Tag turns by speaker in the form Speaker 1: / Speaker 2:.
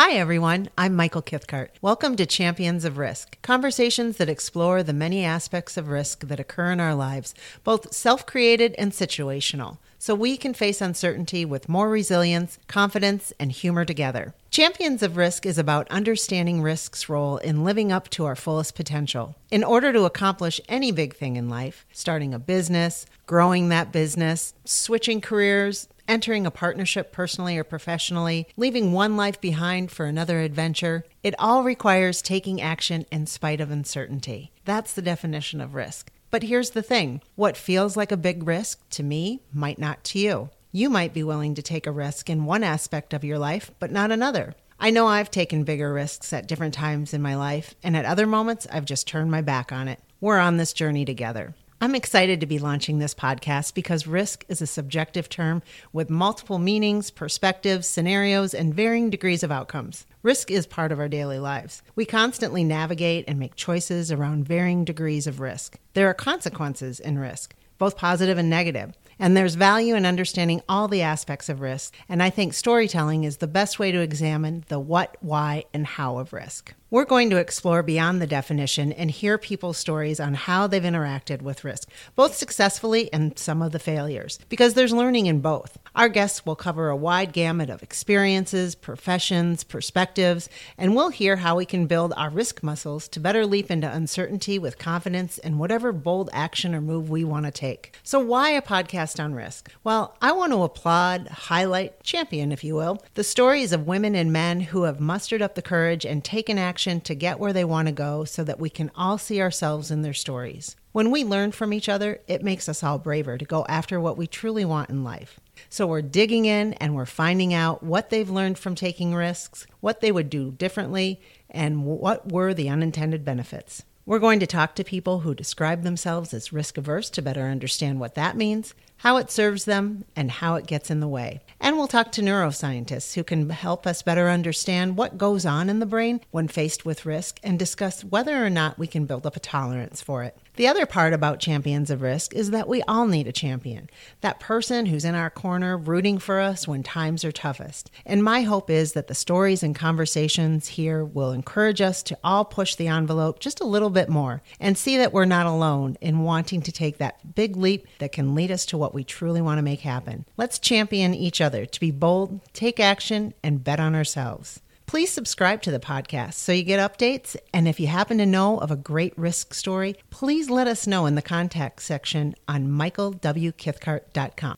Speaker 1: Hi, everyone. I'm Michael Kithcart. Welcome to Champions of Risk, conversations that explore the many aspects of risk that occur in our lives, both self created and situational, so we can face uncertainty with more resilience, confidence, and humor together. Champions of Risk is about understanding risk's role in living up to our fullest potential. In order to accomplish any big thing in life, starting a business, growing that business, switching careers, entering a partnership personally or professionally, leaving one life behind for another adventure, it all requires taking action in spite of uncertainty. That's the definition of risk. But here's the thing what feels like a big risk to me might not to you. You might be willing to take a risk in one aspect of your life, but not another. I know I've taken bigger risks at different times in my life, and at other moments, I've just turned my back on it. We're on this journey together. I'm excited to be launching this podcast because risk is a subjective term with multiple meanings, perspectives, scenarios, and varying degrees of outcomes. Risk is part of our daily lives. We constantly navigate and make choices around varying degrees of risk. There are consequences in risk, both positive and negative. And there's value in understanding all the aspects of risk. And I think storytelling is the best way to examine the what, why, and how of risk. We're going to explore beyond the definition and hear people's stories on how they've interacted with risk, both successfully and some of the failures, because there's learning in both. Our guests will cover a wide gamut of experiences, professions, perspectives, and we'll hear how we can build our risk muscles to better leap into uncertainty with confidence in whatever bold action or move we want to take. So, why a podcast on risk? Well, I want to applaud, highlight, champion, if you will, the stories of women and men who have mustered up the courage and taken action action to get where they want to go so that we can all see ourselves in their stories. When we learn from each other, it makes us all braver to go after what we truly want in life. So we're digging in and we're finding out what they've learned from taking risks, what they would do differently, and what were the unintended benefits. We're going to talk to people who describe themselves as risk averse to better understand what that means, how it serves them, and how it gets in the way. And we'll talk to neuroscientists who can help us better understand what goes on in the brain when faced with risk and discuss whether or not we can build up a tolerance for it. The other part about champions of risk is that we all need a champion, that person who's in our corner rooting for us when times are toughest. And my hope is that the stories and conversations here will encourage us to all push the envelope just a little bit more and see that we're not alone in wanting to take that big leap that can lead us to what we truly want to make happen. Let's champion each other to be bold, take action, and bet on ourselves. Please subscribe to the podcast so you get updates. And if you happen to know of a great risk story, please let us know in the contact section on michaelwkithcart.com.